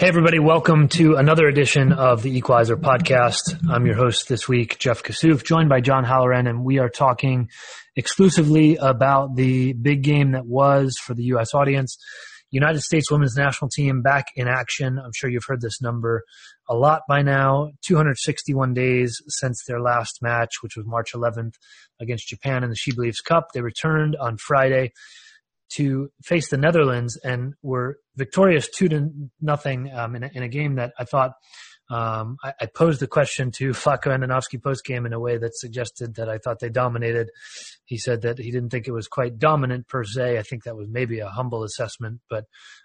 Hey, everybody. Welcome to another edition of the Equalizer podcast. I'm your host this week, Jeff Kassouf, joined by John Halloran, and we are talking exclusively about the big game that was for the U.S. audience. United States women's national team back in action. I'm sure you've heard this number a lot by now. 261 days since their last match, which was March 11th against Japan in the She Believes Cup. They returned on Friday to face the Netherlands and were victorious two to nothing um, in, a, in, a, game that I thought um, I, I, posed the question to Vlatko Andonovski post game in a way that suggested that I thought they dominated. He said that he didn't think it was quite dominant per se. I think that was maybe a humble assessment, but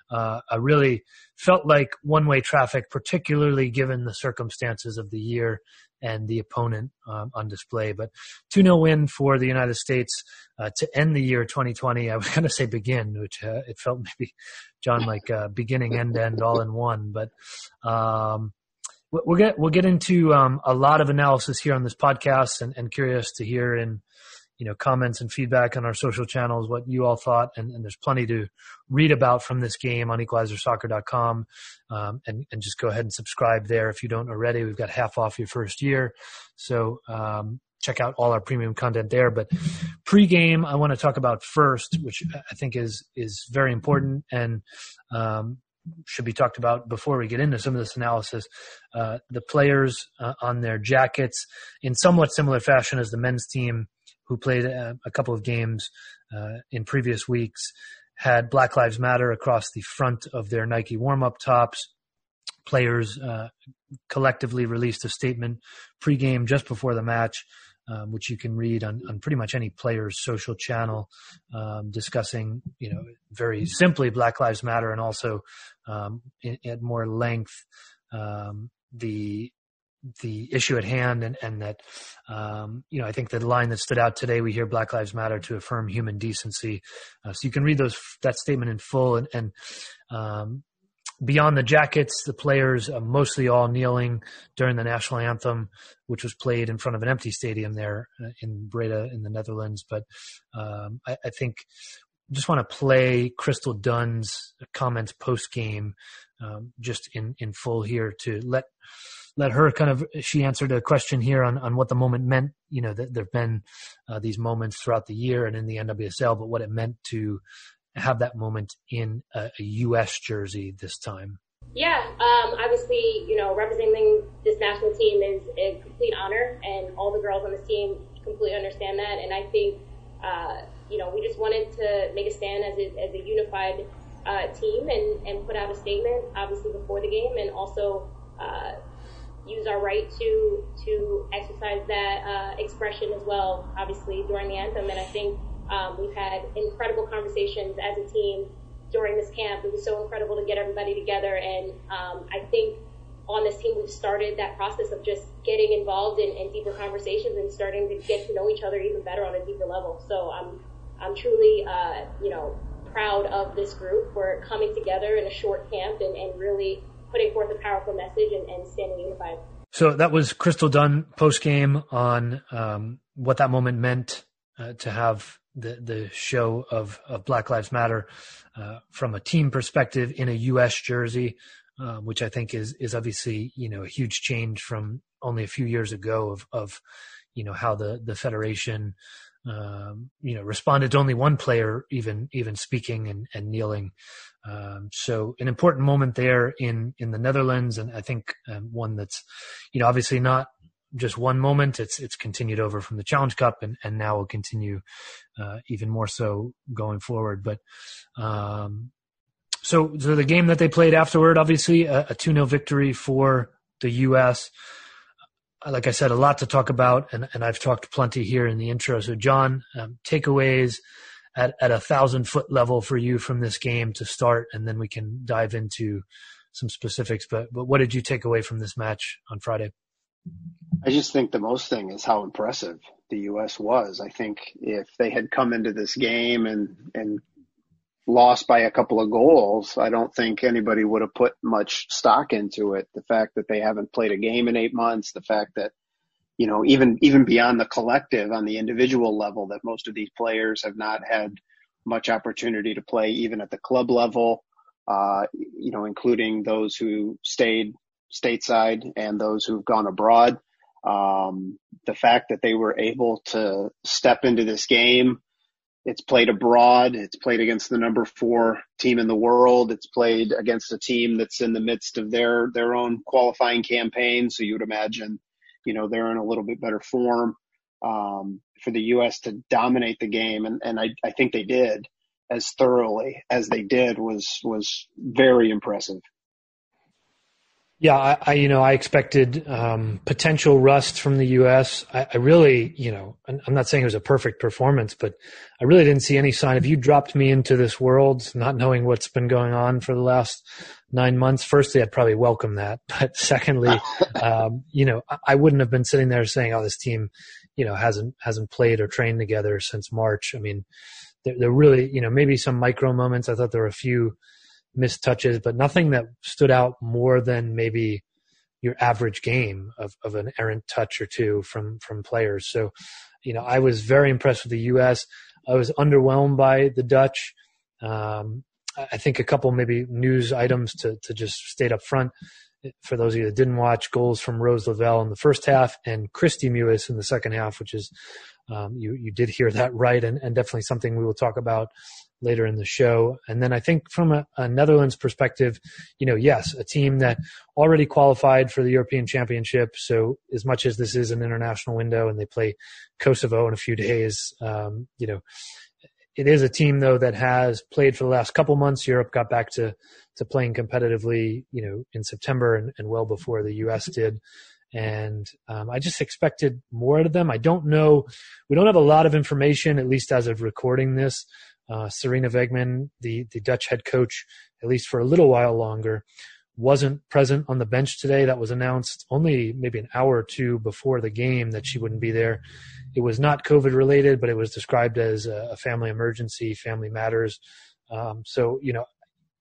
uh, I really felt like one way traffic, particularly given the circumstances of the year and the opponent um, on display. But 2 0 win for the United States uh, to end the year 2020. I was going to say begin, which uh, it felt maybe, John, like uh, beginning, end, end, all in one. But um, we'll get we'll get into um, a lot of analysis here on this podcast, and, and curious to hear in you know comments and feedback on our social channels what you all thought and, and there's plenty to read about from this game on equalizersoccer.com um, and, and just go ahead and subscribe there if you don't already. We've got half off your first year. So um, check out all our premium content there. But pre-game i want to talk about first which i think is is very important and um, should be talked about before we get into some of this analysis. Uh, the players uh, on their jackets, in somewhat similar fashion as the men's team, who played a, a couple of games uh, in previous weeks, had Black Lives Matter across the front of their Nike warm up tops. Players uh, collectively released a statement pregame just before the match, um, which you can read on, on pretty much any player's social channel, um, discussing, you know, very simply Black Lives Matter and also um, in, at more length um, the the issue at hand and, and that um, you know I think the line that stood out today we hear Black Lives Matter to affirm human decency. Uh, so you can read those that statement in full and, and um, beyond the jackets the players mostly all kneeling during the national anthem which was played in front of an empty stadium there uh, in Breda in the Netherlands. But um, I, I, think just want to play Crystal Dunn's comments post game um, just in in full here to let let her kind of she answered a question here on on what the moment meant. You know, that there've been uh, these moments throughout the year and in the NWSL, but what it meant to have that moment in a, a U.S. jersey this time. Yeah, um, obviously, you know, representing this national team is a complete honor, and all the girls on this team completely understand that. And I think, uh, you know, we just wanted to make a stand as a, as a unified uh, team and, and put out a statement, obviously, before the game, and also uh, use our right to to exercise that uh, expression as well, obviously during the anthem. And I think um, we've had incredible conversations as a team during this camp. It was so incredible to get everybody together, and um, I think on this team we've started that process of just getting involved in, in deeper conversations and starting to get to know each other even better on a deeper level. So I'm I'm truly uh, you know proud of this group. We're coming together in a short camp and, and really putting forth a powerful message and, and standing unified. So that was Crystal Dunn post game on um, what that moment meant uh, to have the the show of, of Black Lives Matter uh, from a team perspective in a U.S. jersey, uh, which I think is is obviously you know a huge change from only a few years ago of of you know how the the federation um, you know, responded to only one player even even speaking and, and kneeling. Um, so an important moment there in in the Netherlands, and I think um, one that's you know obviously not just one moment. It's it's continued over from the Challenge Cup, and and now will continue uh, even more so going forward. But um, so so the game that they played afterward, obviously a two 0 victory for the U.S. Like I said, a lot to talk about, and, and I've talked plenty here in the intro. So, John, um, takeaways at, at a thousand foot level for you from this game to start, and then we can dive into some specifics. But but what did you take away from this match on Friday? I just think the most thing is how impressive the U.S. was. I think if they had come into this game and and lost by a couple of goals, I don't think anybody would have put much stock into it. The fact that they haven't played a game in eight months, the fact that you know even even beyond the collective on the individual level, that most of these players have not had much opportunity to play even at the club level. Uh, you know, including those who stayed stateside and those who've gone abroad. Um, the fact that they were able to step into this game, it's played abroad. It's played against the number four team in the world. It's played against a team that's in the midst of their, their own qualifying campaign. So you would imagine, you know, they're in a little bit better form, um, for the U.S. to dominate the game. And, and I, I think they did as thoroughly as they did was, was very impressive. Yeah, I, I, you know I expected um, potential rust from the U.S. I, I, really, you know, I'm not saying it was a perfect performance, but I really didn't see any sign. If you dropped me into this world, not knowing what's been going on for the last nine months, firstly, I'd probably welcome that. But secondly, um, you know, I wouldn't have been sitting there saying, "Oh, this team, you know, hasn't hasn't played or trained together since March." I mean, they're, they're really, you know, maybe some micro moments. I thought there were a few missed touches, but nothing that stood out more than maybe your average game of, of an errant touch or two from from players. So, you know, I was very impressed with the U.S. I was underwhelmed by the Dutch. Um, I think a couple maybe news items to to just state up front for those of you that didn't watch. Goals from Rose Lavelle in the first half and Kristie Mewis in the second half, which is um, you you did hear that right, and, and definitely something we will talk about later in the show. And then I think from a, a, Netherlands perspective, you know, yes, a team that already qualified for the European Championship. So as much as this is an international window and they play Kosovo in a few days, um, you know, it is a team though that has played for the last couple months. Europe got back to to playing competitively, you know, in September and, and well before the U.S. did. And um, I just expected more out of them. I don't know. We don't have a lot of information, at least as of recording this, uh, Sarina Wiegman, the, the Dutch head coach, at least for a little while longer, wasn't present on the bench today. That was announced only maybe an hour or two before the game that she wouldn't be there. It was not COVID related, but it was described as a, family emergency, family matters. Um, so, you know,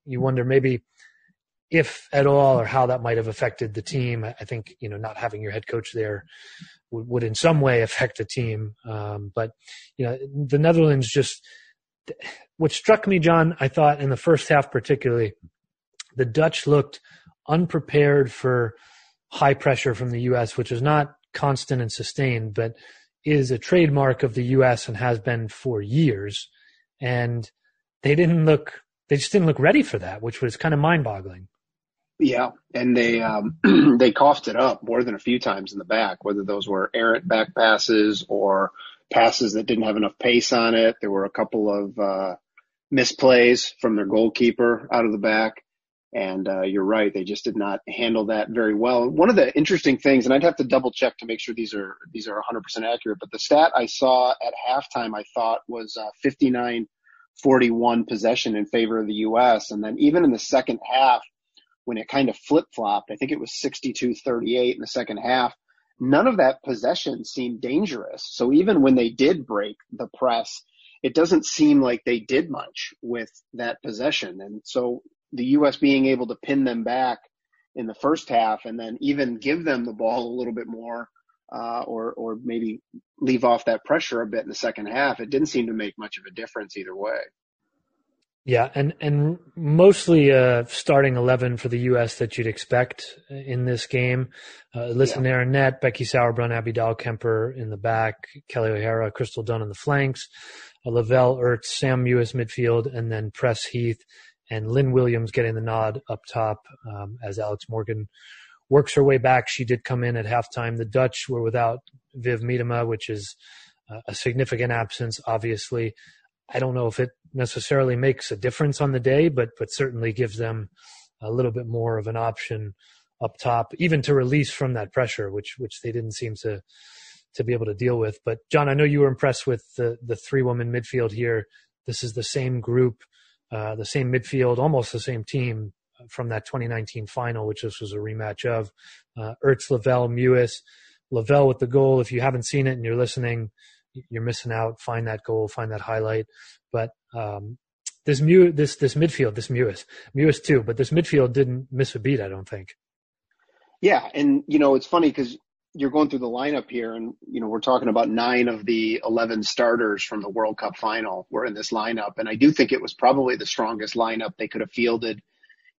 you wonder maybe if at all or how that might have affected the team. I think, you know, not having your head coach there would, would in some way affect the team. Um, but, you know, the Netherlands just, what struck me, John, I thought in the first half particularly, the Dutch looked unprepared for high pressure from the U.S., which is not constant and sustained, but is a trademark of the U.S. and has been for years. And they didn't look, they just didn't look ready for that, which was kind of mind boggling. Yeah, and they um, they coughed it up more than a few times in the back, whether those were errant back passes or passes that didn't have enough pace on it. There were a couple of uh, misplays from their goalkeeper out of the back. And uh, you're right, they just did not handle that very well. One of the interesting things, and I'd have to double check to make sure these are these are 100% accurate, but the stat I saw at halftime I thought was uh, 59-41 possession in favor of the U.S. And then even in the second half, when it kind of flip flopped, I think it was 62-38 in the second half none of that possession seemed dangerous. So even when they did break the press, it doesn't seem like they did much with that possession. And so the U.S. being able to pin them back in the first half and then even give them the ball a little bit more, uh, or, or maybe leave off that pressure a bit in the second half, it didn't seem to make much of a difference either way. Yeah, and and mostly a starting eleven for the U.S. that you'd expect in this game. Uh, Alyssa Naeher. Net, Becky Sauerbrunn, Abby Dahlkemper in the back, Kelly O'Hara, Crystal Dunn on the flanks, uh, Lavelle Ertz, Sam Mewis midfield, and then Press Heath and Lynn Williams getting the nod up top um, as Alex Morgan works her way back. She did come in at halftime. The Dutch were without Viv Miedema, which is a significant absence, obviously. I don't know if it necessarily makes a difference on the day, but but certainly gives them a little bit more of an option up top, even to release from that pressure, which which they didn't seem to to be able to deal with. But John, I know you were impressed with the the three woman midfield here. This is the same group, uh, the same midfield, almost the same team from that 2019 final, which this was a rematch of. Uh, Ertz, Lavelle, Mewis. Lavelle with the goal. If you haven't seen it and you're listening, you're missing out. Find that goal, find that highlight. But um, this Mew, this this midfield, this Mewis, Mewis too. But this midfield didn't miss a beat. I don't think. Yeah, and you know it's funny because you're going through the lineup here, and you know we're talking about nine of the eleven starters from the World Cup final were in this lineup, and I do think it was probably the strongest lineup they could have fielded,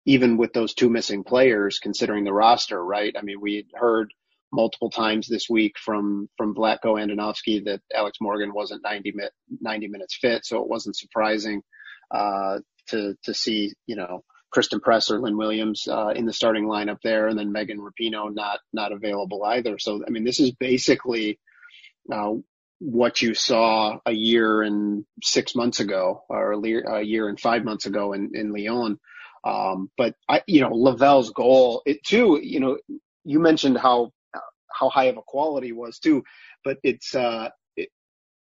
even with those two missing players, considering the roster. Right? I mean, we heard multiple times this week from from Vlatko Andonovski that Alex Morgan wasn't 90, 90 minutes fit, so it wasn't surprising uh, to to see you know Christen Press or Lynn Williams uh, in the starting lineup there, and then Megan Rapinoe not not available either. So I mean, this is basically uh, what you saw a year and six months ago, or a year and five months ago in in Lyon. Um, but I, you know, Lavelle's goal, it too, you know, you mentioned how how high of a quality was too, but it's uh, it,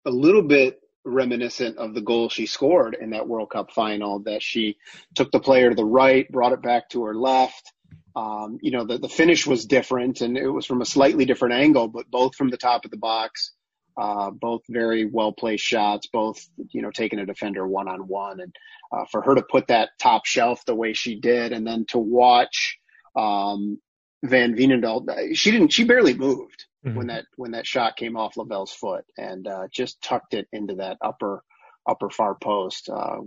a little bit reminiscent of the goal she scored in that World Cup final that she took the player to the right, brought it back to her left. Um, you know, the, the finish was different and it was from a slightly different angle, but both from the top of the box, uh, both very well placed shots, both, you know, taking a defender one on one. And, uh, for her to put that top shelf the way she did and then to watch, um, Van Veenendaal, she didn't, she barely moved mm-hmm. when that, when that shot came off Lavelle's foot and, uh, just tucked it into that upper, upper far post. Uh,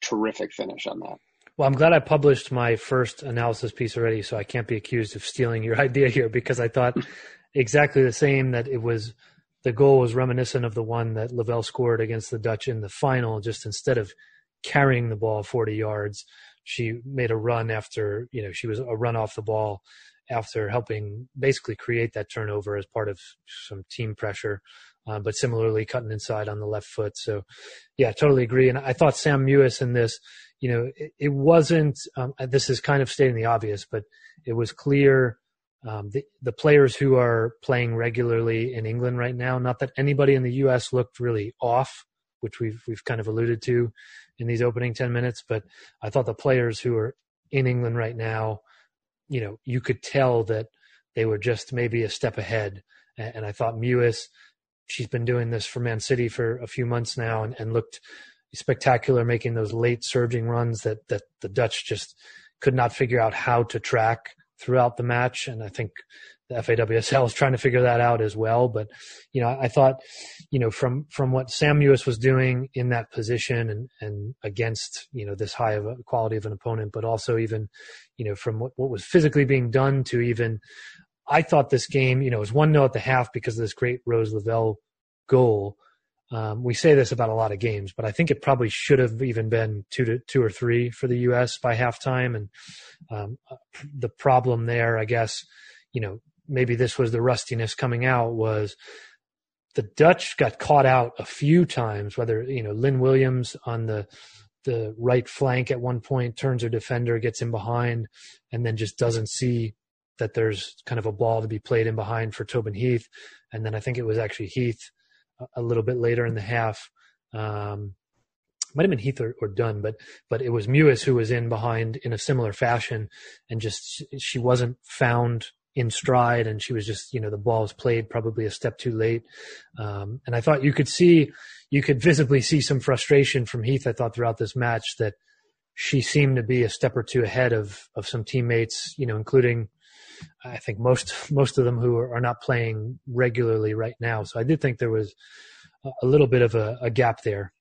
terrific finish on that. Well, I'm glad I published my first analysis piece already, so I can't be accused of stealing your idea here because I thought exactly the same that it was the goal was reminiscent of the one that Lavelle scored against the Dutch in the final. Just instead of carrying the ball 40 yards, she made a run after you know she was a run off the ball after helping basically create that turnover as part of some team pressure, uh, but similarly cutting inside on the left foot. So, yeah, totally agree. And I thought Sam Mewis in this, you know, it, it wasn't. Um, this is kind of stating the obvious, but it was clear. Um, the, the players who are playing regularly in England right now, not that anybody in the U.S. looked really off, which we've we've kind of alluded to in these opening ten minutes, but I thought the players who are in England right now you know, you could tell that they were just maybe a step ahead. And I thought Mewis, she's been doing this for Man City for a few months now and, and looked spectacular, making those late surging runs that, that the Dutch just could not figure out how to track throughout the match. And I think the FAWSL is trying to figure that out as well. But, you know, I thought, you know, from, from what Sam Mewis was doing in that position and, and against, you know, this high of a quality of an opponent, but also even, you know, from what, what was physically being done to even, I thought this game, you know, was one 0 at the half because of this great Rose Lavelle goal. Um, we say this about a lot of games, but I think it probably should have even been two to two or three for the U.S. by halftime. And um, the problem there, I guess, you know, maybe this was the rustiness coming out was the Dutch got caught out a few times, whether, you know, Lynn Williams on the, the right flank at one point turns her defender, gets in behind, and then just doesn't see that there's kind of a ball to be played in behind for Tobin Heath. And then I think it was actually Heath a, little bit later in the half. Um, might have been Heath or, or Dunn, but but it was Mewis who was in behind in a similar fashion, and just she wasn't found in stride and she was just you know the ball was played probably a step too late. Um, and i thought you could see you could visibly see some frustration from heath i thought throughout this match that she seemed to be a step or two ahead of of some teammates you know including i think most most of them who are, not playing regularly right now. So i did think there was a little bit of a, a gap there.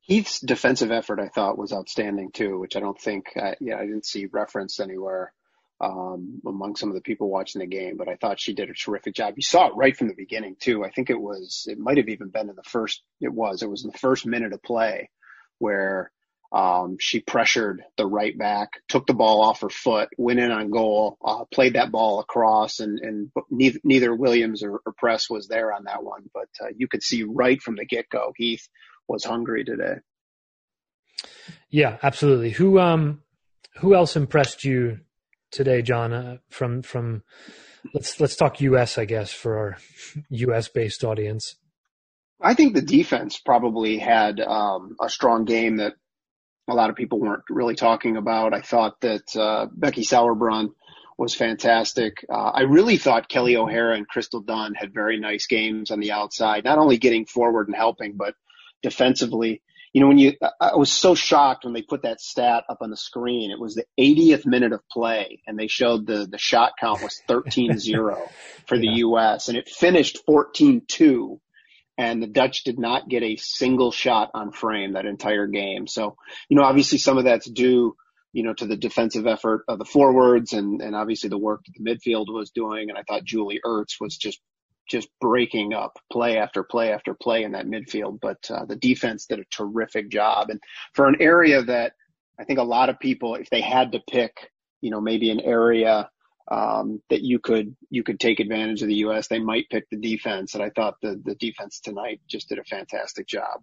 Heath's defensive effort, I thought, was outstanding too, which I don't think, uh, yeah, I didn't see referenced anywhere um, among some of the people watching the game, but I thought she did a terrific job. You saw it right from the beginning too. I think it was, it might have even been in the first, it was, it was the first minute of play where, Um, she pressured the right back, took the ball off her foot, went in on goal, uh, played that ball across, and, and neither, neither Williams or, or, Press was there on that one. But uh, you could see right from the get go, Heath was hungry today. Yeah, absolutely. Who um, who else impressed you today, John? Uh, from from let's let's talk U.S. I guess for our U.S. based audience. I think the defense probably had um, a strong game that a lot of people weren't really talking about. I thought that uh, Becky Sauerbrunn was fantastic. Uh, I really thought Kelly O'Hara and Crystal Dunn had very nice games on the outside, not only getting forward and helping, but defensively. You know, when you, I was so shocked when they put that stat up on the screen. It was the 80th minute of play and they showed the, the shot count was 13-0 for the yeah. U.S. and it finished 14-2 and the Dutch did not get a single shot on frame that entire game. So, you know, obviously some of that's due, you know, to the defensive effort of the forwards and, and obviously the work that the midfield was doing. And I thought Julie Ertz was just, just breaking up play after play after play in that midfield. But uh, the defense did a terrific job. And for an area that I think a lot of people, if they had to pick, you know, maybe an area um, that you could you could take advantage of the U.S. They might pick the defense, and I thought the the defense tonight just did a fantastic job.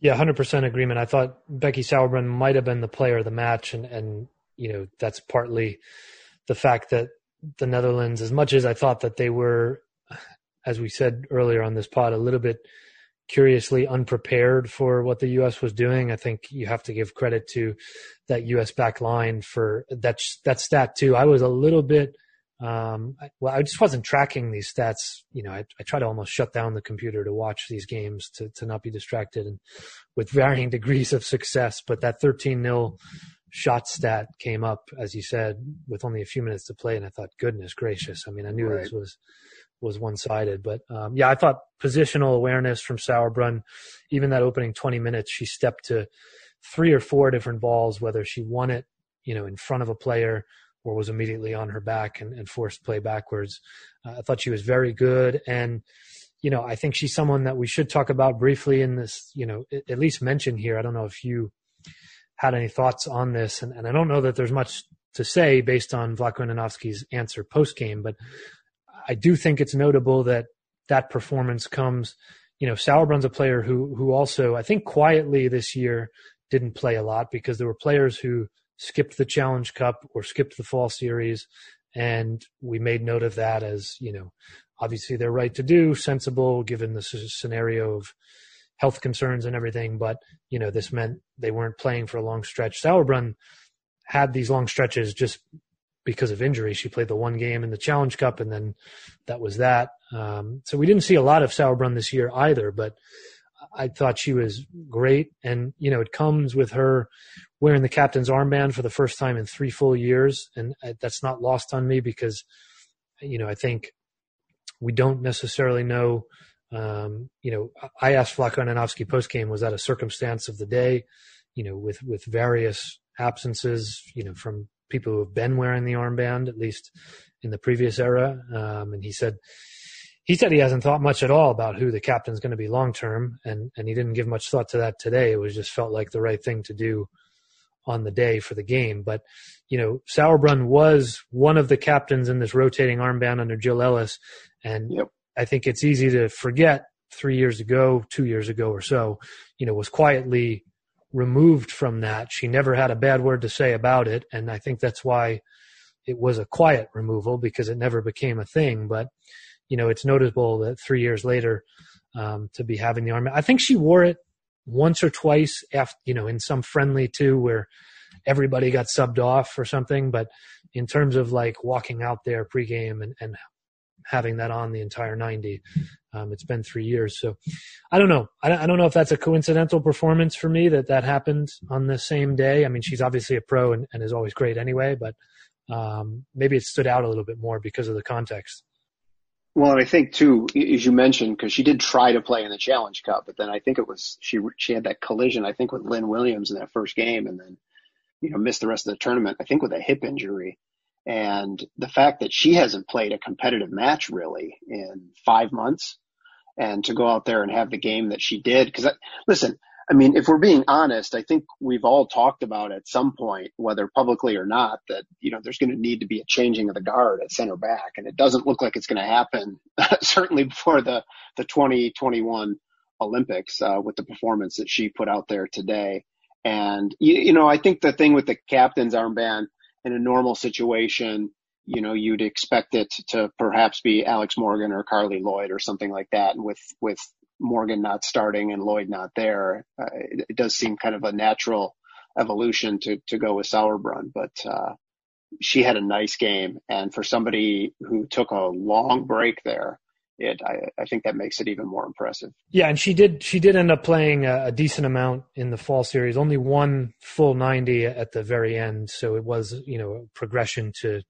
Yeah, hundred percent agreement. I thought Becky Sauerbrunn might have been the player of the match, and and you know that's partly the fact that the Netherlands, as much as I thought that they were, as we said earlier on this pod, a little bit curiously unprepared for what the U.S. was doing. I think you have to give credit to that U.S. back line for that that stat too. I was a little bit um, well, I just wasn't tracking these stats. You know, I, I try to almost shut down the computer to watch these games to to not be distracted, and with varying degrees of success. But that 13 0 shot stat came up, as you said, with only a few minutes to play, and I thought, goodness gracious! I mean, I knew right. this was was one sided. But um, yeah, I thought positional awareness from Sauerbrunn, even that opening 20 minutes, she stepped to three or four different balls, whether she won it, you know, in front of a player or was immediately on her back and, and forced play backwards. Uh, I thought she was very good. And, you know, I think she's someone that we should talk about briefly in this, you know, at least mention here. I don't know if you had any thoughts on this, and, and I don't know that there's much to say based on Andonovski's answer post game, but I do think it's notable that that performance comes. You know, Sauerbrunn's a player who who also I think quietly this year didn't play a lot because there were players who skipped the Challenge Cup or skipped the Fall Series, and we made note of that as you know, obviously their right to do, sensible given the scenario of health concerns and everything. But you know, this meant they weren't playing for a long stretch. Sauerbrunn had these long stretches just because of injury. She played the one game in the Challenge Cup, and then that was that. Um, so we didn't see a lot of Sauerbrunn this year either, but I thought she was great. And, you know, it comes with her wearing the captain's armband for the first time in three full years. And that's not lost on me because, you know, I think we don't necessarily know. Um, you know, I asked Vlatko Andonovski post game, was that a circumstance of the day? You know, with, with various absences, you know, from people who have been wearing the armband, at least in the previous era. Um, and he said, he said he hasn't thought much at all about who the captain's going to be long term, and and he didn't give much thought to that today. It was just felt like the right thing to do on the day for the game. But you know, Sauerbrunn was one of the captains in this rotating armband under Jill Ellis, and yep. I think it's easy to forget three years ago, two years ago or so, you know, was quietly removed from that. She never had a bad word to say about it. And I think that's why it was a quiet removal because it never became a thing. But, you know, it's notable that three years later, um, to be having the arm. I think she wore it once or twice after, you know, in some friendly too, where everybody got subbed off or something. But in terms of like walking out there pregame and, and having that on the entire 90. Um, it's been three years. So I don't know. I, don't know if that's a coincidental performance for me that that happened on the same day. I mean, she's obviously a pro and, and is always great anyway, but um, maybe it stood out a little bit more because of the context. Well, and I think too, as you mentioned, because she did try to play in the Challenge Cup, but then I think it was she she had that collision I think with Lynn Williams in that first game, and then you know missed the rest of the tournament. I think with a hip injury. And the fact that she hasn't played a competitive match really in five months and to go out there and have the game that she did, because listen, I mean, if we're being honest, I think we've all talked about at some point, whether publicly or not, that, you know, there's going to need to be a changing of the guard at center back. And it doesn't look like it's going to happen, certainly before the, the 2021 Olympics, uh, with the performance that she put out there today. And, you, you know, I think the thing with the captain's armband in a normal situation, you know, you'd expect it to perhaps be Alex Morgan or Carli Lloyd or something like that. With, with Morgan not starting and Lloyd not there, uh, it, it, does seem kind of a natural evolution to, to go with Sauerbrunn. But, uh, she had a nice game. And for somebody who took a long break there, it, I, I, think that makes it even more impressive. Yeah, and she did she did end up playing a, a, decent amount in the fall series. Only one full ninety at the very end, so it was you know a progression to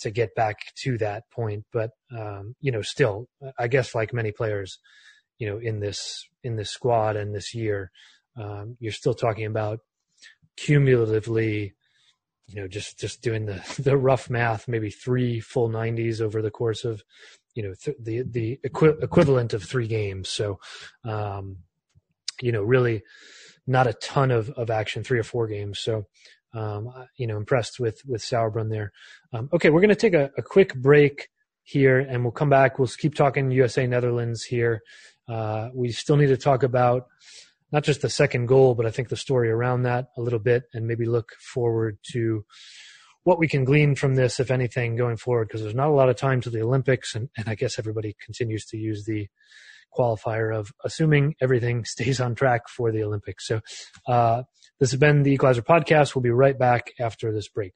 to get back to that point. But um, you know, still, I guess like many players, you know, in this in this squad and this year, um, you're still talking about cumulatively you know just just doing the the rough math maybe three full 90s over the course of you know th- the the equi- equivalent of three games. So, um, you know, really not a ton of of action, three or four games. So, um, you know, impressed with with Sauerbrunn there. Um, okay, we're going to take a, a, quick break here, and we'll come back. We'll keep talking USA Netherlands here. Uh, we still need to talk about not just the second goal, but I think the story around that a little bit, and maybe look forward to what we can glean from this, if anything, going forward, because there's not a lot of time to the Olympics, and, and I guess everybody continues to use the qualifier of assuming everything stays on track for the Olympics. So uh, this has been the Equalizer podcast. We'll be right back after this break.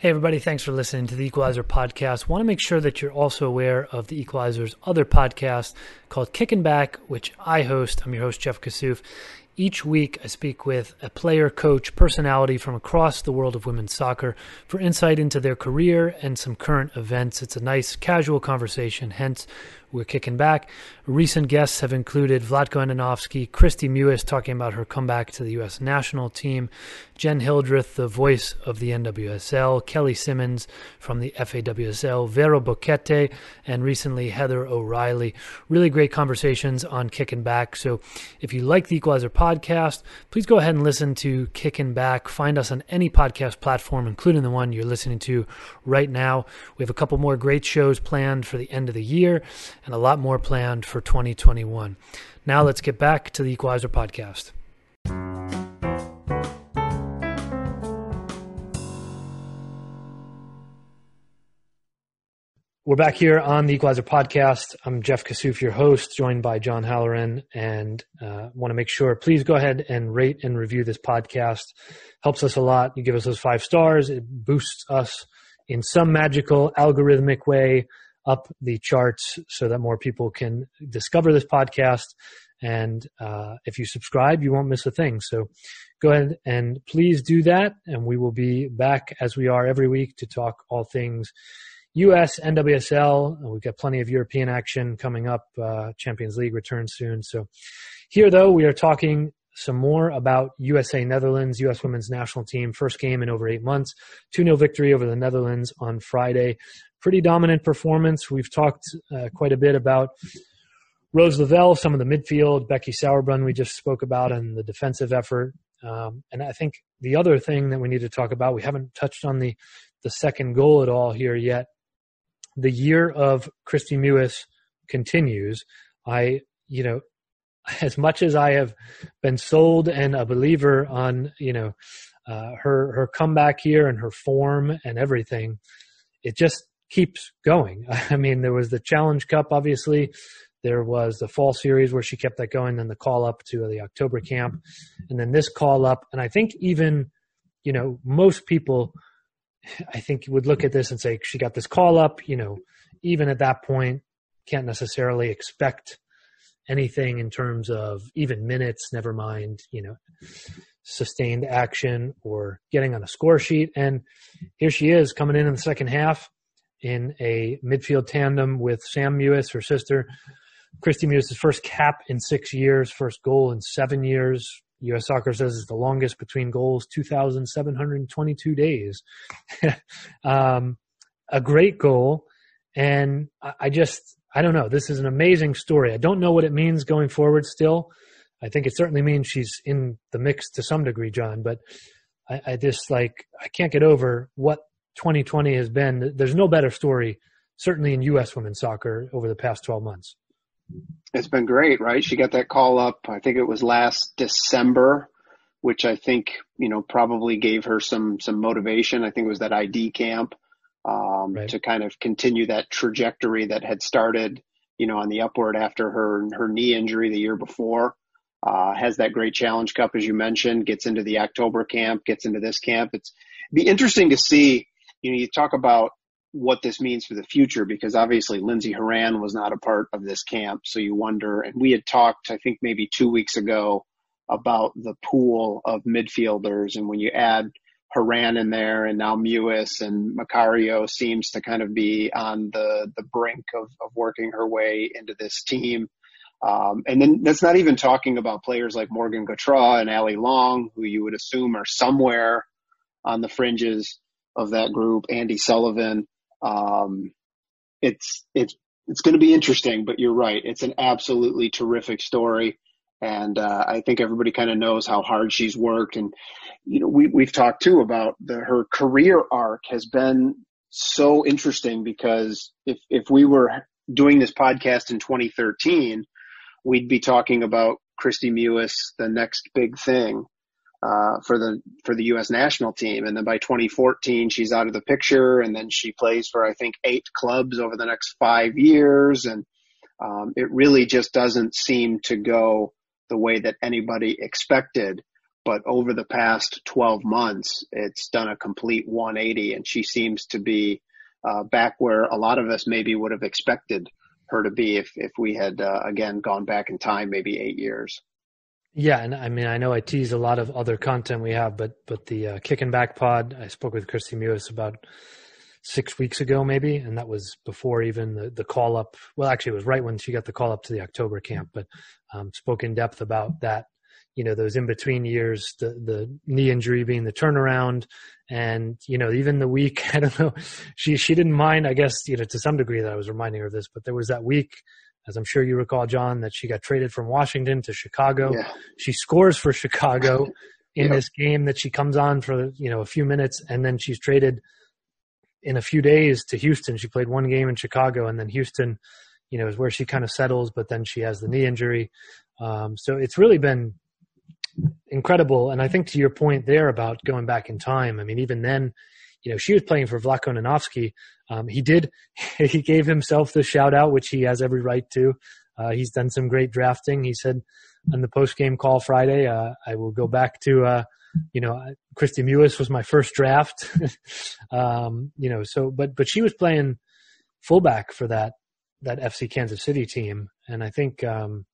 Hey, everybody, thanks for listening to the Equalizer podcast. Want to make sure that you're also aware of the Equalizer's other podcast called Kicking Back, which I host. I'm your host, Jeff Kassouf. Each week, I speak with a player, coach, personality from across the world of women's soccer for insight into their career and some current events. It's a nice, casual conversation, hence, we're kicking back. Recent guests have included Vlatko Andonovski, Kristie Mewis talking about her comeback to the U.S. national team, Jenn Hildreth, the voice of the NWSL, Kelly Simmons from the FAWSL, Vero Boquete, and recently Heather O'Reilly. Really great conversations on Kicking Back. So if you like the Equalizer podcast, please go ahead and listen to Kicking Back. Find us on any podcast platform, including the one you're listening to right now. We have a couple more great shows planned for the end of the year and a lot more planned for 2021. Now let's get back to the Equalizer podcast. We're back here on the Equalizer podcast. I'm Jeff Kassouf, your host, joined by John Halloran, and uh, want to make sure please go ahead and rate and review this podcast. Helps us a lot. You give us those five stars, it boosts us in some magical algorithmic way up the charts so that more people can discover this podcast. And uh, if you subscribe, you won't miss a thing. So go ahead and please do that. And we will be back as we are every week to talk all things US, NWSL. We've got plenty of European action coming up. Uh, Champions League returns soon. So here, though, we are talking some more about USA Netherlands, US women's national team. First game in over eight months. 2 0 victory over the Netherlands on Friday pretty dominant performance. We've talked uh, quite a bit about Rose Lavelle, some of the midfield, Becky Sauerbrunn we just spoke about, and the defensive effort. Um, and I think the other thing that we need to talk about, we haven't touched on the the second goal at all here yet. The year of Kristie Mewis continues. I, you know, as much as I have been sold and a believer on, you know, uh, her her comeback here and her form and everything, it just keeps going. I mean, there was the Challenge Cup, obviously. There was the fall series where she kept that going, then the call up to the October camp, and then this call up. And I think even, you know, most people, I think would look at this and say she got this call up. You know, even at that point, can't necessarily expect anything in terms of even minutes. Never mind, you know, sustained action or getting on a score sheet. And here she is coming in in the second half in a midfield tandem with Sam Mewis, her sister. Kristie Mewis' first cap in six years, first goal in seven years. U.S. Soccer says it's the longest between goals, 2,722 days. um, a great goal. And I, I just, I don't know. This is an amazing story. I don't know what it means going forward still. I think it certainly means she's in the mix to some degree, John, but I, I just like, I can't get over what 2020 has been. There's no better story, certainly in U.S. women's soccer over the past 12 months. It's been great, right? She got that call up, I think it was last December, which I think, you know, probably gave her some, some motivation. I think it was that ID camp, um, right. to kind of continue that trajectory that had started, you know, on the upward after her, her knee injury the year before. Uh, has that great challenge cup, as you mentioned, gets into the October camp, gets into this camp. It's be interesting to see, you know, you talk about what this means for the future because obviously Lindsey Horan was not a part of this camp. So you wonder, and we had talked, I think maybe two weeks ago about the pool of midfielders. And when you add Horan in there and now Mewis and Macario seems to kind of be on the, the brink of, of working her way into this team. Um, and then that's not even talking about players like Morgan Gautrat and Allie Long, who you would assume are somewhere on the fringes of that group. Andi Sullivan. Um, it's it's it's going to be interesting, but you're right. It's an absolutely terrific story, and uh, I think everybody kind of knows how hard she's worked. And you know, we we've talked too about the her career arc has been so interesting because if if we were doing this podcast in 2013, we'd be talking about Kristie Mewis, the next big thing uh, for the for the U.S. national team. And then by 2014, she's out of the picture, and then she plays for I think eight clubs over the next five years, and um, it really just doesn't seem to go the way that anybody expected. But over the past 12 months, it's done a complete 180, and she seems to be uh, back where a lot of us maybe would have expected her to be if if we had uh, again gone back in time, maybe eight years. Yeah, and I mean, I know I tease a lot of other content we have, but but the uh, kicking back pod, I spoke with Kristie Mewis about six weeks ago, maybe, and that was before even the the call up. Well, actually, it was right when she got the call up to the October camp, but um, spoke in depth about that. You know, those in between years, the the knee injury being the turnaround, and you know, even the week. I don't know. She she didn't mind, I guess, you know, to some degree that I was reminding her of this, but there was that week as I'm sure you recall, John, that she got traded from Washington to Chicago. Yeah. She scores for Chicago in yep. this game that she comes on for you know a few minutes, and then she's traded in a few days to Houston. She played one game in Chicago, and then Houston, you know, is where she kind of settles. But then she has the knee injury, um, so it's really been incredible. And I think to your point there about going back in time, I mean, even then, you know, she was playing for Vlatko Andonovski. Um, he did, he gave himself the shout out, which he has every right to. Uh, he's done some great drafting. He said on the post game call Friday, uh, I will go back to, uh, you know, Kristie Mewis was my first draft. um, you know, so, but, but she was playing fullback for that, that FC Kansas City team. And I think, um,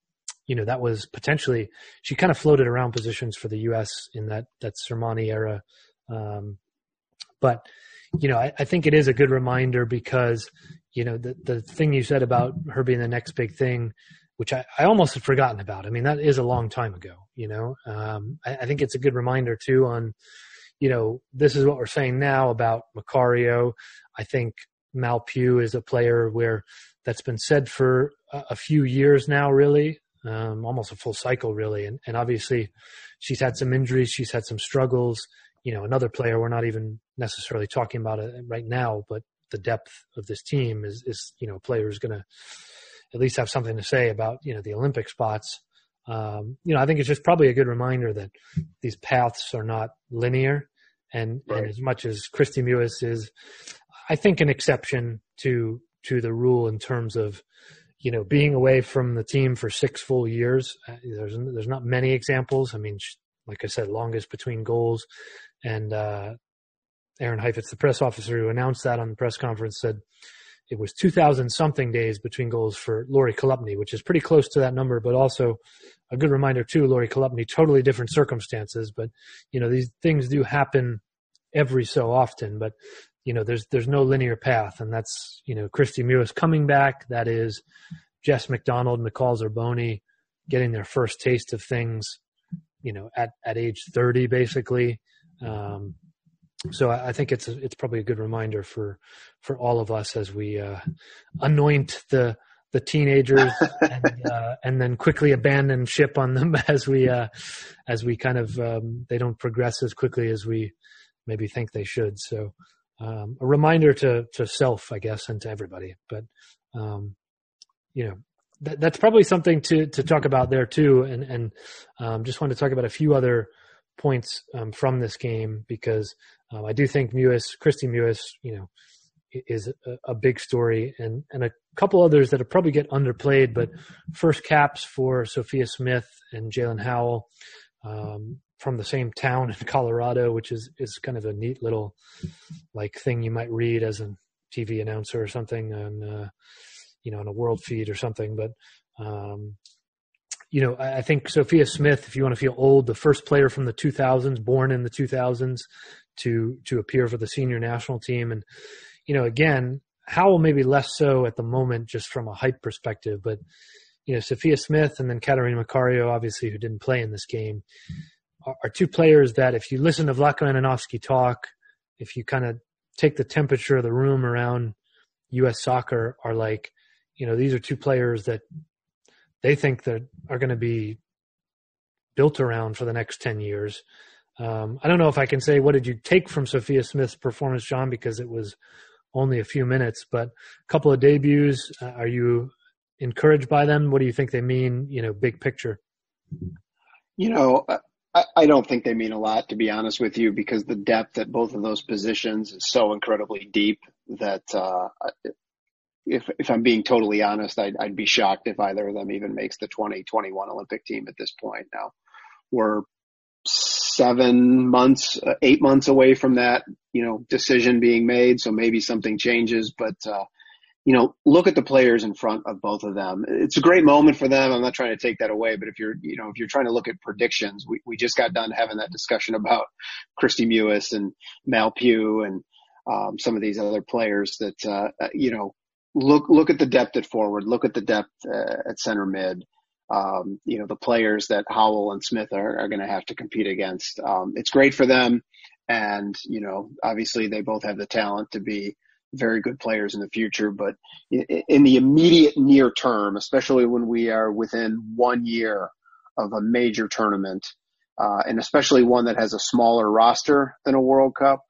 you know, that was potentially, she kind of floated around positions for the U.S. in that, that Sermanni era. Um, but you know, I, I, think it is a good reminder because you know the the thing you said about her being the next big thing, which I, I almost had forgotten about. I mean, that is a long time ago. You know, um, I, I think it's a good reminder too on, you know, this is what we're saying now about Macario. I think Mal Pugh is a player where that's been said for a, a few years now, really, um, almost a full cycle, really. And, and obviously, she's had some injuries, she's had some struggles you know, another player we're not even necessarily talking about it right now, but the depth of this team is, is you know, players going to at least have something to say about, you know, the Olympic spots. Um, you know, I think it's just probably a good reminder that these paths are not linear. And, right. and as much as Kristie Mewis is, I think an exception to, to the rule in terms of, you know, being away from the team for six full years. Uh, there's, there's not many examples. I mean, like I said, longest between goals. And uh, Aaron Heifetz, the press officer who announced that on the press conference, said it was 2,000 something days between goals for Lori Chalupny, which is pretty close to that number, but also a good reminder too. Lori Chalupny, totally different circumstances, but you know these things do happen every so often. But you know there's there's no linear path, and that's you know Kristie Mewis coming back. That is Jess McDonald, McCall Zerboni getting their first taste of things, you know, at at age 30, basically. Um, so I, I think it's a, it's probably a good reminder for for all of us as we uh, anoint the the teenagers and, uh, and, then quickly abandon ship on them as we uh, as we kind of um, they don't progress as quickly as we maybe think they should. So um, a reminder to to self, I guess, and to everybody. But um, you know that, that's probably something to to talk about there too. And and um, just want to talk about a few other points um, from this game because um, I do think Mewis, Kristie Mewis, you know, is a, a, big story, and and a couple others that probably get underplayed. But first caps for Sophia Smith and Jaelin Howell um, from the same town in Colorado, which is is kind of a neat little like thing you might read as a TV announcer or something on uh, you know on a world feed or something. But um, you know, I think Sophia Smith, if you want to feel old, the first player from the 2000s, born in the 2000s, to to appear for the senior national team, and you know, again, Howell maybe less so at the moment, just from a hype perspective, but you know, Sophia Smith and then Catarina Macario, obviously, who didn't play in this game, are, are two players that if you listen to Vlatko Andonovski talk, if you kind of take the temperature of the room around U.S. soccer, are like, you know, these are two players that they think that are going to be built around for the next 10 years. Um, I don't know if I can say what did you take from Sophia Smith's performance, John, because it was only a few minutes, but a couple of debuts. Uh, are you encouraged by them? What do you think they mean, you know, big picture? You know, I, I don't think they mean a lot, to be honest with you, because the depth at both of those positions is so incredibly deep that uh, if if I'm being totally honest, I'd, I'd be shocked if either of them even makes the 2021 Olympic team at this point. Now, we're seven months, uh, eight months away from that, you know, decision being made. So maybe something changes, but, uh, you know, look at the players in front of both of them. It's a great moment for them. I'm not trying to take that away, but if you're, you know, if you're trying to look at predictions, we, we just got done having that discussion about Kristie Mewis and Mal Pugh and, um, some of these other players that, uh, uh, you know, look, look at the depth at forward, look at the depth uh, at center mid um, you know, the players that Howell and Smith are, are going to have to compete against. Um, it's great for them. And, you know, obviously they both have the talent to be very good players in the future, but in the immediate near term, especially when we are within one year of a major tournament, uh, and especially one that has a smaller roster than a World Cup,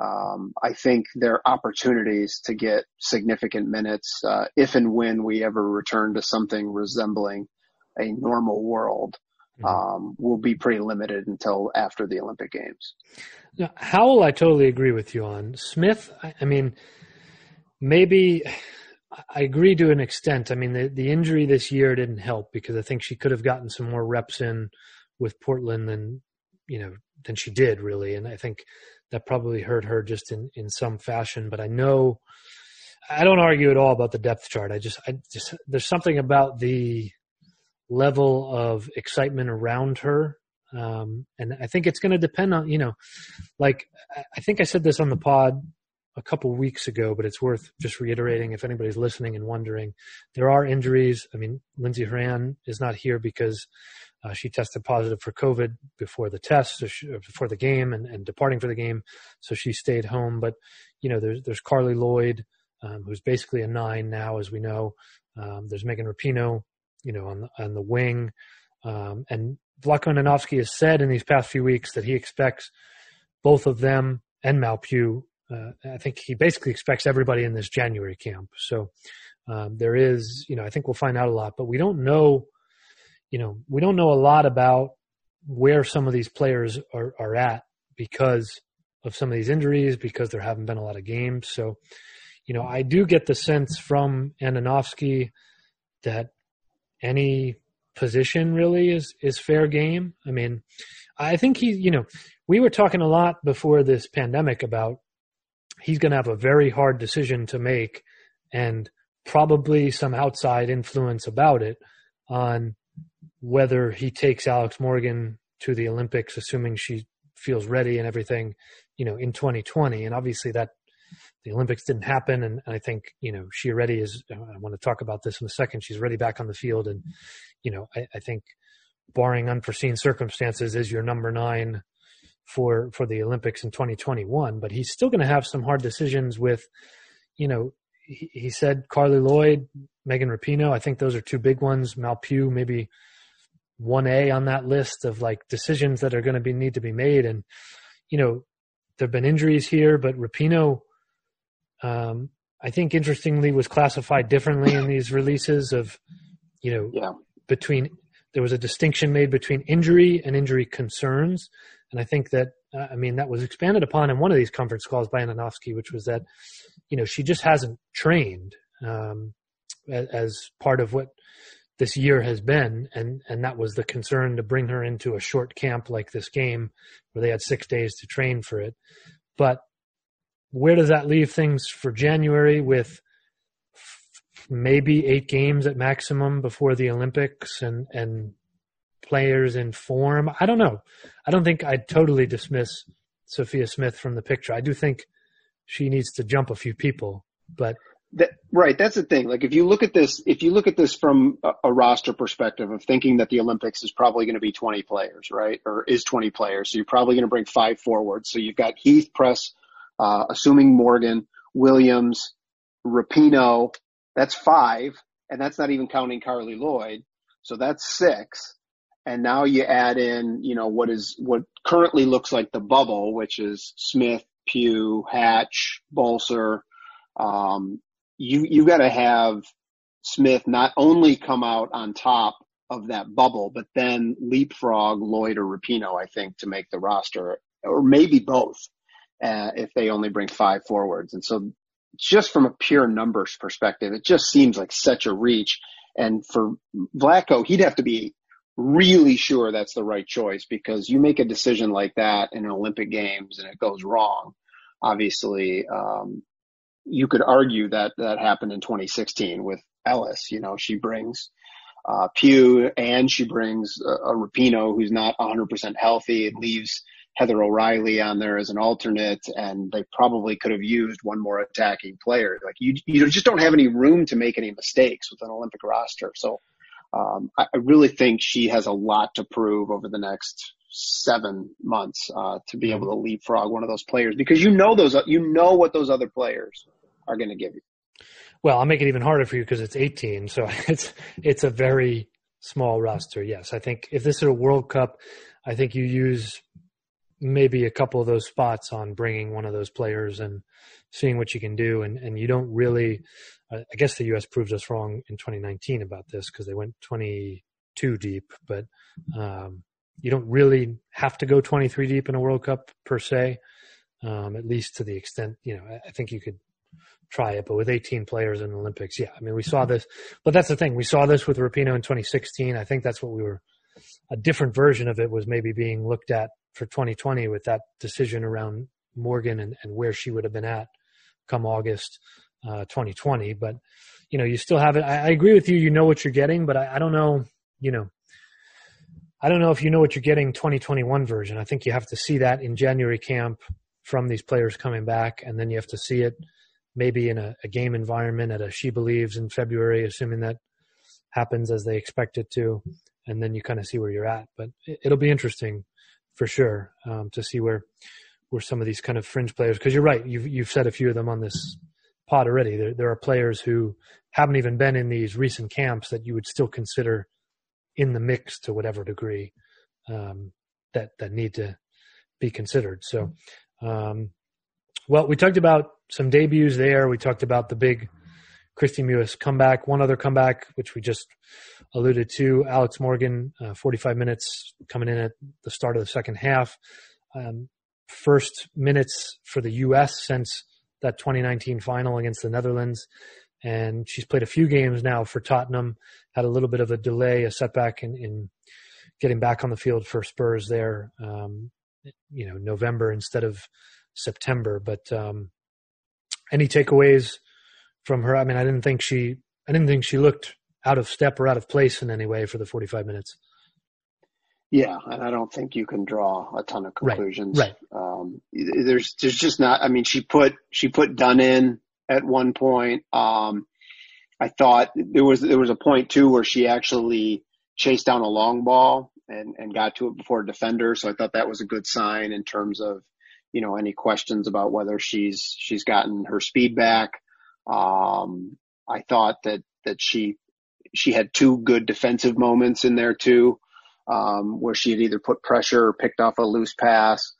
um, I think there are opportunities to get significant minutes uh, if and when we ever return to something resembling a normal world mm-hmm. um, will be pretty limited until after the Olympic Games. Now, Howell, I totally agree with you on. Smith, I, I mean, maybe I agree to an extent. I mean, the, the injury this year didn't help because I think she could have gotten some more reps in with Portland than, you know, than she did really. And I think that probably hurt her just in, in some fashion. But I know, I don't argue at all about the depth chart. I just, I just, there's something about the, level of excitement around her. Um, and I think it's going to depend on, you know, like I think I said this on the pod a couple weeks ago, but it's worth just reiterating if anybody's listening and wondering. There are injuries. I mean, Lindsey Horan is not here because uh, she tested positive for COVID before the test, she, before the game, and, and, departing for the game, so she stayed home. But you know, there's there's Carli Lloyd, um, who's basically a nine now, as we know. Um, there's Megan Rapinoe, you know, on the, on the wing. Um, and Vlatko Andonovski has said in these past few weeks that he expects both of them and Mal Pugh. Uh, I think he basically expects everybody in this January camp. So um, there is, you know, I think we'll find out a lot, but we don't know, you know, we don't know a lot about where some of these players are, are at because of some of these injuries, because there haven't been a lot of games. So, you know, I do get the sense from Andonovski that any position really is is fair game. I mean, I think he, you know, we were talking a lot before this pandemic about he's going to have a very hard decision to make and probably some outside influence about it on whether he takes Alex Morgan to the Olympics assuming she feels ready and everything, you know, in 2020 and obviously that the Olympics didn't happen, and I think you know she already is. Uh, I want to talk about this in a second. She's ready back on the field, and you know I, I think, barring unforeseen circumstances, is your number nine for for the Olympics in 2021. But he's still going to have some hard decisions with, you know, he, he said Carli Lloyd, Megan Rapinoe. I think those are two big ones. Mal Pugh maybe one A on that list of like decisions that are going to be need to be made. And you know, there've been injuries here, but Rapinoe. Um, I think interestingly was classified differently in these releases of, you know, yeah. between there was a distinction made between injury and injury concerns, and I think that uh, I mean that was expanded upon in one of these conference calls by Andonovski, which was that, you know, she just hasn't trained um, as, as part of what this year has been, and and that was the concern to bring her into a short camp like this game, where they had six days to train for it, but where does that leave things for January with maybe eight games at maximum before the Olympics and and players in form? I don't know. I don't think I'd totally dismiss Sophia Smith from the picture. I do think she needs to jump a few people, but that, right. That's the thing. Like if you look at this, if you look at this from a, a roster perspective of thinking that the Olympics is probably going to be 20 players, right? Or is 20 players. So you're probably going to bring five forwards. So you've got Heath, Press, uh, assuming Morgan, Williams, Rapinoe, that's five, and that's not even counting Carli Lloyd. So that's six. And now you add in, you know, what is, what currently looks like the bubble, which is Smith, Pugh, Hatch, Bolser. Um, you, you gotta have Smith not only come out on top of that bubble, but then leapfrog Lloyd or Rapinoe, I think, to make the roster, or maybe both uh, if they only bring five forwards. And so just from a pure numbers perspective, it just seems like such a reach. And for Vlatko, he'd have to be really sure that's the right choice because you make a decision like that in Olympic games and it goes wrong. Obviously, um, you could argue that that happened in 2016 with Ellis. You know, she brings uh, Pugh and she brings a, a Rapinoe who's not 100% healthy. It leaves Heather O'Reilly on there as an alternate, and they probably could have used one more attacking player. Like you, you just don't have any room to make any mistakes with an Olympic roster. So um, I, I really think she has a lot to prove over the next seven months uh, to be able to leapfrog one of those players because you know those you know what those other players are going to give you. Well, I'll make it even harder for you because it's 18, so it's it's a very small roster. Yes, I think if this is a World Cup, I think you use maybe a couple of those spots on bringing one of those players and seeing what you can do. And, and you don't really, I guess the U.S. proved us wrong in 2019 about this because they went 22 deep, but um, you don't really have to go 23 deep in a World Cup per se, um, at least to the extent, you know, I think you could try it, but with 18 players in the Olympics, yeah, I mean, we saw this, but that's the thing. We saw this with Rapinoe in 2016. I think that's what we were, a different version of it was maybe being looked at for 2020 with that decision around Morgan and, and where she would have been at come August uh, 2020. But you know, you still have it. I, I, agree with you. You know what you're getting, but I, I don't know. You know, I don't know if you know what you're getting 2021 version. I think you have to see that in January camp from these players coming back, and then you have to see it maybe in a, a game environment at a She Believes in February, assuming that happens as they expect it to, and then you kind of see where you're at. But it, it'll be interesting for sure um, to see where where some of these kind of fringe players. Because you're right, you've you've said a few of them on this pod already. There there are players who haven't even been in these recent camps that you would still consider in the mix to whatever degree um, that that need to be considered. So, um, well, we talked about some debuts there. We talked about the big Kristie Mewis comeback. One other comeback, which we just alluded to, Alex Morgan, uh, 45 minutes coming in at the start of the second half. Um, first minutes for the U.S. since that 2019 final against the Netherlands. And she's played a few games now for Tottenham, had a little bit of a delay, a setback in, in getting back on the field for Spurs there, um, you know, November instead of September. But um, any takeaways from her? I mean, I didn't think she, I didn't think she looked out of step or out of place in any way for the 45 minutes. Yeah, and I don't think you can draw a ton of conclusions. Right. right. Um, there's there's just not. I mean, she put she put Dunn in at one point. Um, I thought there was there was a point too where she actually chased down a long ball and, and got to it before a defender. So I thought that was a good sign in terms of, you know, any questions about whether she's, she's gotten her speed back. Um, I thought that, that she, she had two good defensive moments in there too, um, where she had either put pressure or picked off a loose pass.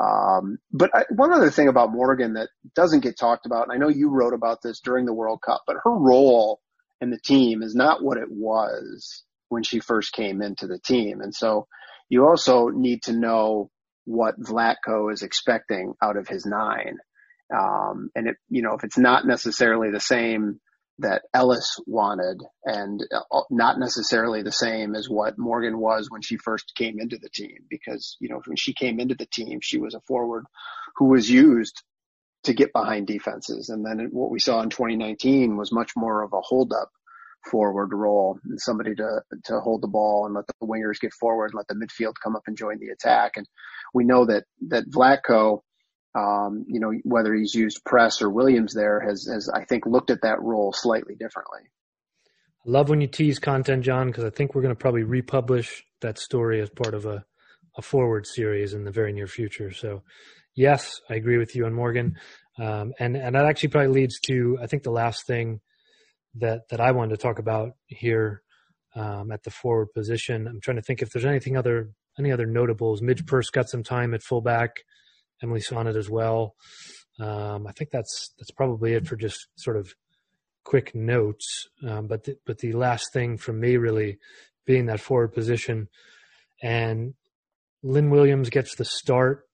Um, but I, one other thing about Morgan that doesn't get talked about, and I know you wrote about this during the World Cup, but her role in the team is not what it was when she first came into the team. And so you also need to know what Vlatko is expecting out of his nine. Um, and it, you know, if it's not necessarily the same that Ellis wanted and uh, not necessarily the same as what Morgan was when she first came into the team because, you know, when she came into the team, she was a forward who was used to get behind defenses. And then what we saw in 2019 was much more of a hold up forward role and somebody to, to hold the ball and let the wingers get forward, and let the midfield come up and join the attack. And we know that, that Vlatko, um, you know, whether he's used Press or Williams there has, has, I think, looked at that role slightly differently. I love when you tease content, John, because I think we're going to probably republish that story as part of a, a forward series in the very near future. So, yes, I agree with you on Morgan. Um, and, and that actually probably leads to, I think, the last thing that, that I wanted to talk about here um, at the forward position. I'm trying to think if there's anything other, any other notables. Midge Purce got some time at fullback. Emily Sonnett as well. Um, I think that's that's probably it for just sort of quick notes. Um, but the, but the last thing from me really being that forward position, and Lynn Williams gets the start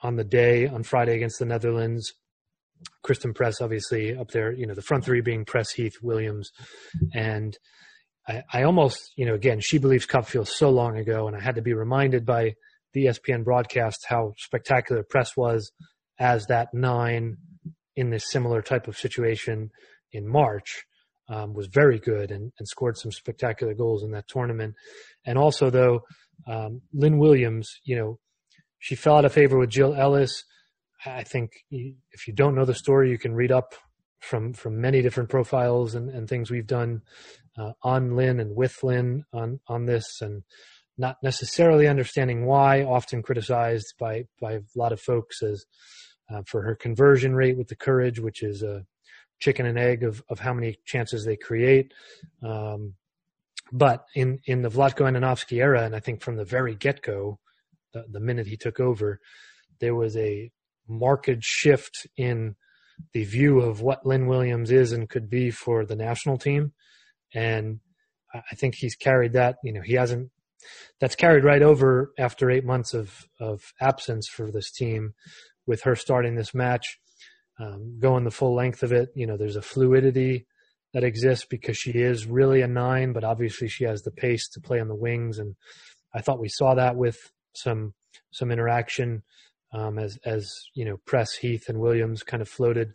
on the day on Friday against the Netherlands. Christen Press, obviously up there, you know, the front three being Press, Heath, Williams, and I, I almost, you know, again, she believes Cup feels so long ago, and I had to be reminded by the ESPN broadcast how spectacular Press was as that nine in this similar type of situation in March um, was very good and, and, scored some spectacular goals in that tournament. And also, though, um, Lynn Williams, you know, she fell out of favor with Jill Ellis. I think if you don't know the story, you can read up from from many different profiles and, and things we've done uh, on Lynn and with Lynn on on this and not necessarily understanding why, often criticized by, by a lot of folks as uh, for her conversion rate with the courage, which is a chicken and egg of, of how many chances they create. Um, but in, in the Vlatko Andonovski era, and I think from the very get go, the, the minute he took over, there was a marked shift in the view of what Lynn Williams is and could be for the national team. And I think he's carried that, you know, he hasn't that's carried right over after eight months of, of absence for this team with her starting this match, um, going the full length of it. You know, there's a fluidity that exists because she is really a nine, but obviously she has the pace to play on the wings. And I thought we saw that with some, some interaction, um, as, as, you know, Press, Heath and Williams kind of floated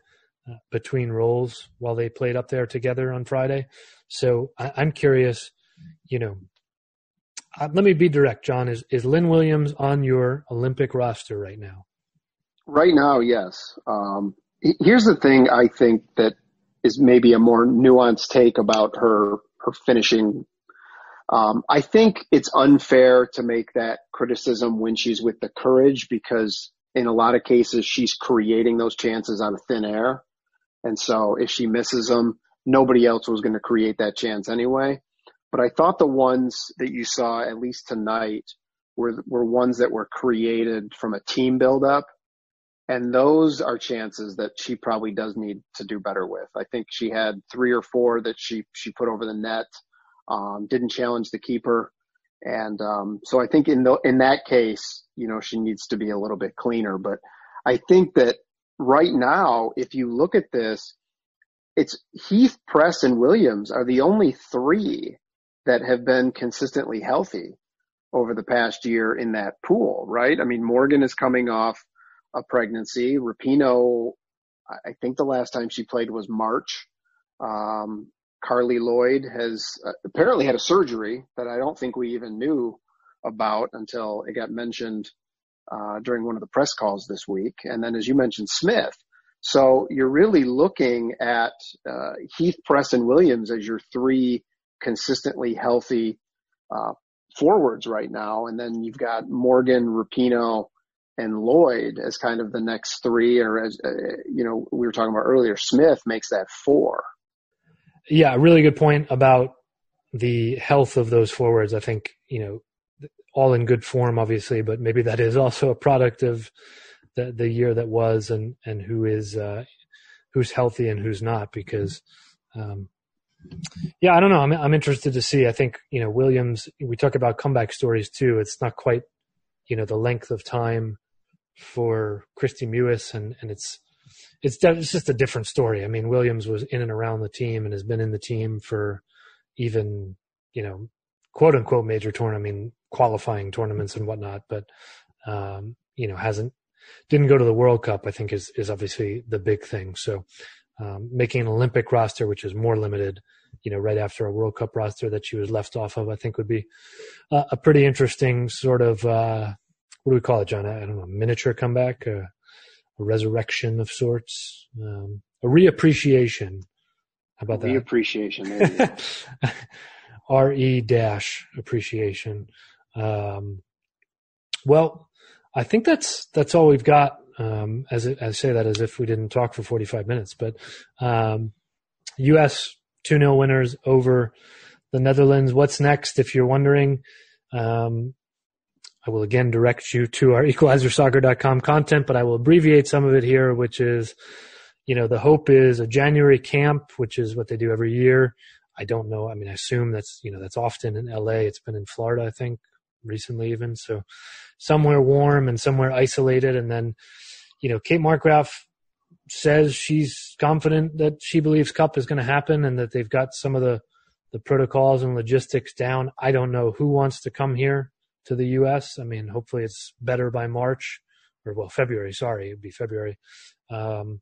uh, between roles while they played up there together on Friday. So I, I'm curious, you know, uh, let me be direct, John. Is is Lynn Williams on your Olympic roster right now? Right now, yes. Um, here's the thing I think that is maybe a more nuanced take about her her finishing. Um, I think it's unfair to make that criticism when she's with the courage because in a lot of cases she's creating those chances out of thin air, and so if she misses them, nobody else was going to create that chance anyway. But I thought the ones that you saw, at least tonight, were, were ones that were created from a team buildup. And those are chances that she probably does need to do better with. I think she had three or four that she, she put over the net, um, didn't challenge the keeper. And, um, so I think in the, in that case, you know, she needs to be a little bit cleaner, but I think that right now, if you look at this, it's Heath, Press, and Williams are the only three that have been consistently healthy over the past year in that pool, right? I mean, Morgan is coming off a pregnancy. Rapinoe, I think the last time she played was March. Um, Carli Lloyd has uh, apparently had a surgery that I don't think we even knew about until it got mentioned uh, during one of the press calls this week. And then, as you mentioned, Smith. So you're really looking at uh, Heath, Press, and Williams as your three consistently healthy uh, forwards right now. And then you've got Morgan, Rapinoe, and Lloyd as kind of the next three, or as, uh, you know, we were talking about earlier, Smith makes that four. Yeah, really good point about the health of those forwards. I think, you know, all in good form, obviously, but maybe that is also a product of the, the year that was and, and who is, uh, who's healthy and who's not because, um, yeah, I don't know. I'm I'm interested to see. I think you know Williams. We talk about comeback stories too. It's not quite you know the length of time for Kristie Mewis, and and it's it's it's just a different story. I mean, Williams was in and around the team and has been in the team for even you know quote unquote major tournament, I mean qualifying tournaments and whatnot, but um, you know hasn't didn't go to the World Cup. I think is is obviously the big thing. So um, making an Olympic roster, which is more limited, you know, right after a World Cup roster that she was left off of, I think would be uh, a pretty interesting sort of uh, what do we call it, John? I don't know, miniature comeback, a, a resurrection of sorts, um, a reappreciation. How about that? Reappreciation. Re dash appreciation. Um, well, I think that's that's all we've got um, as I say that as if we didn't talk for 45 minutes, but um, U.S. 2 0 winners over the Netherlands. What's next? If you're wondering, um, I will again direct you to our equalizersoccer.com content, but I will abbreviate some of it here, which is, you know, the hope is a January camp, which is what they do every year. I don't know. I mean, I assume that's, you know, that's often in LA. It's been in Florida, I think, recently even. So somewhere warm and somewhere isolated. And then, you know, Kate Markgraf says she's confident that she believes Cup is going to happen and that they've got some of the, the protocols and logistics down. I don't know who wants to come here to the U.S. I mean, hopefully it's better by March or well, February. Sorry, it'd be February. Um,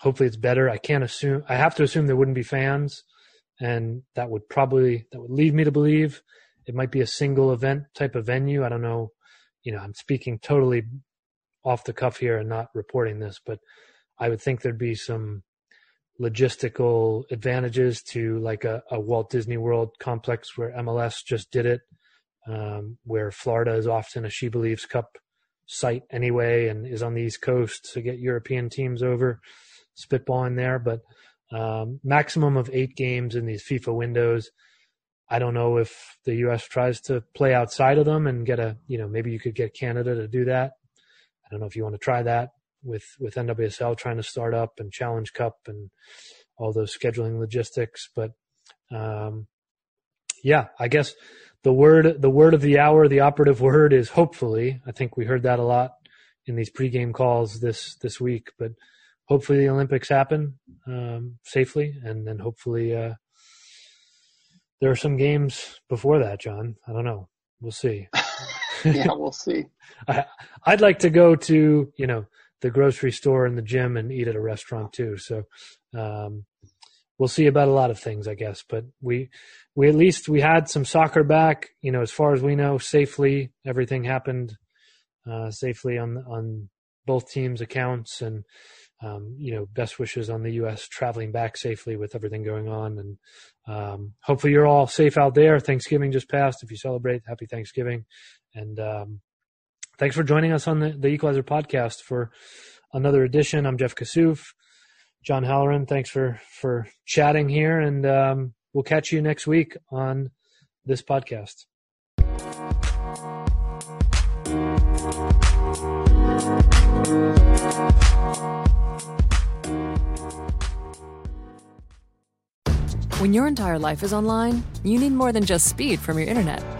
hopefully it's better. I can't assume. I have to assume there wouldn't be fans, and that would probably that would lead me to believe it might be a single event type of venue. I don't know. You know, I'm speaking totally off the cuff here and not reporting this, but I would think there'd be some logistical advantages to like a, a Walt Disney World complex where MLS just did it, um, where Florida is often a She Believes Cup site anyway and is on the East Coast to get European teams over, spitballing there. But um, maximum of eight games in these FIFA windows. I don't know if the U.S. tries to play outside of them and get a, you know, maybe you could get Canada to do that. I don't know if you want to try that with with NWSL trying to start up and Challenge Cup and all those scheduling logistics. But um, yeah, I guess the word the word of the hour, the operative word is hopefully. I think we heard that a lot in these pregame calls this this week. But hopefully the Olympics happen um, safely, and then hopefully. Uh, there are some games before that, John. I don't know. We'll see. yeah, we'll see. I, I'd like to go to you know the grocery store and the gym and eat at a restaurant too. So um, we'll see about a lot of things, I guess. But we we at least we had some soccer back. You know, as far as we know, safely. Everything happened uh, safely on on both teams' accounts, and um, you know, best wishes on the U.S. traveling back safely with everything going on. And um, hopefully you're all safe out there. Thanksgiving just passed. If you celebrate, happy Thanksgiving. And um, thanks for joining us on the, the Equalizer podcast for another edition. I'm Jeff Kassouf. John Halloran, thanks for, for chatting here. And um, we'll catch you next week on this podcast. When your entire life is online, you need more than just speed from your internet.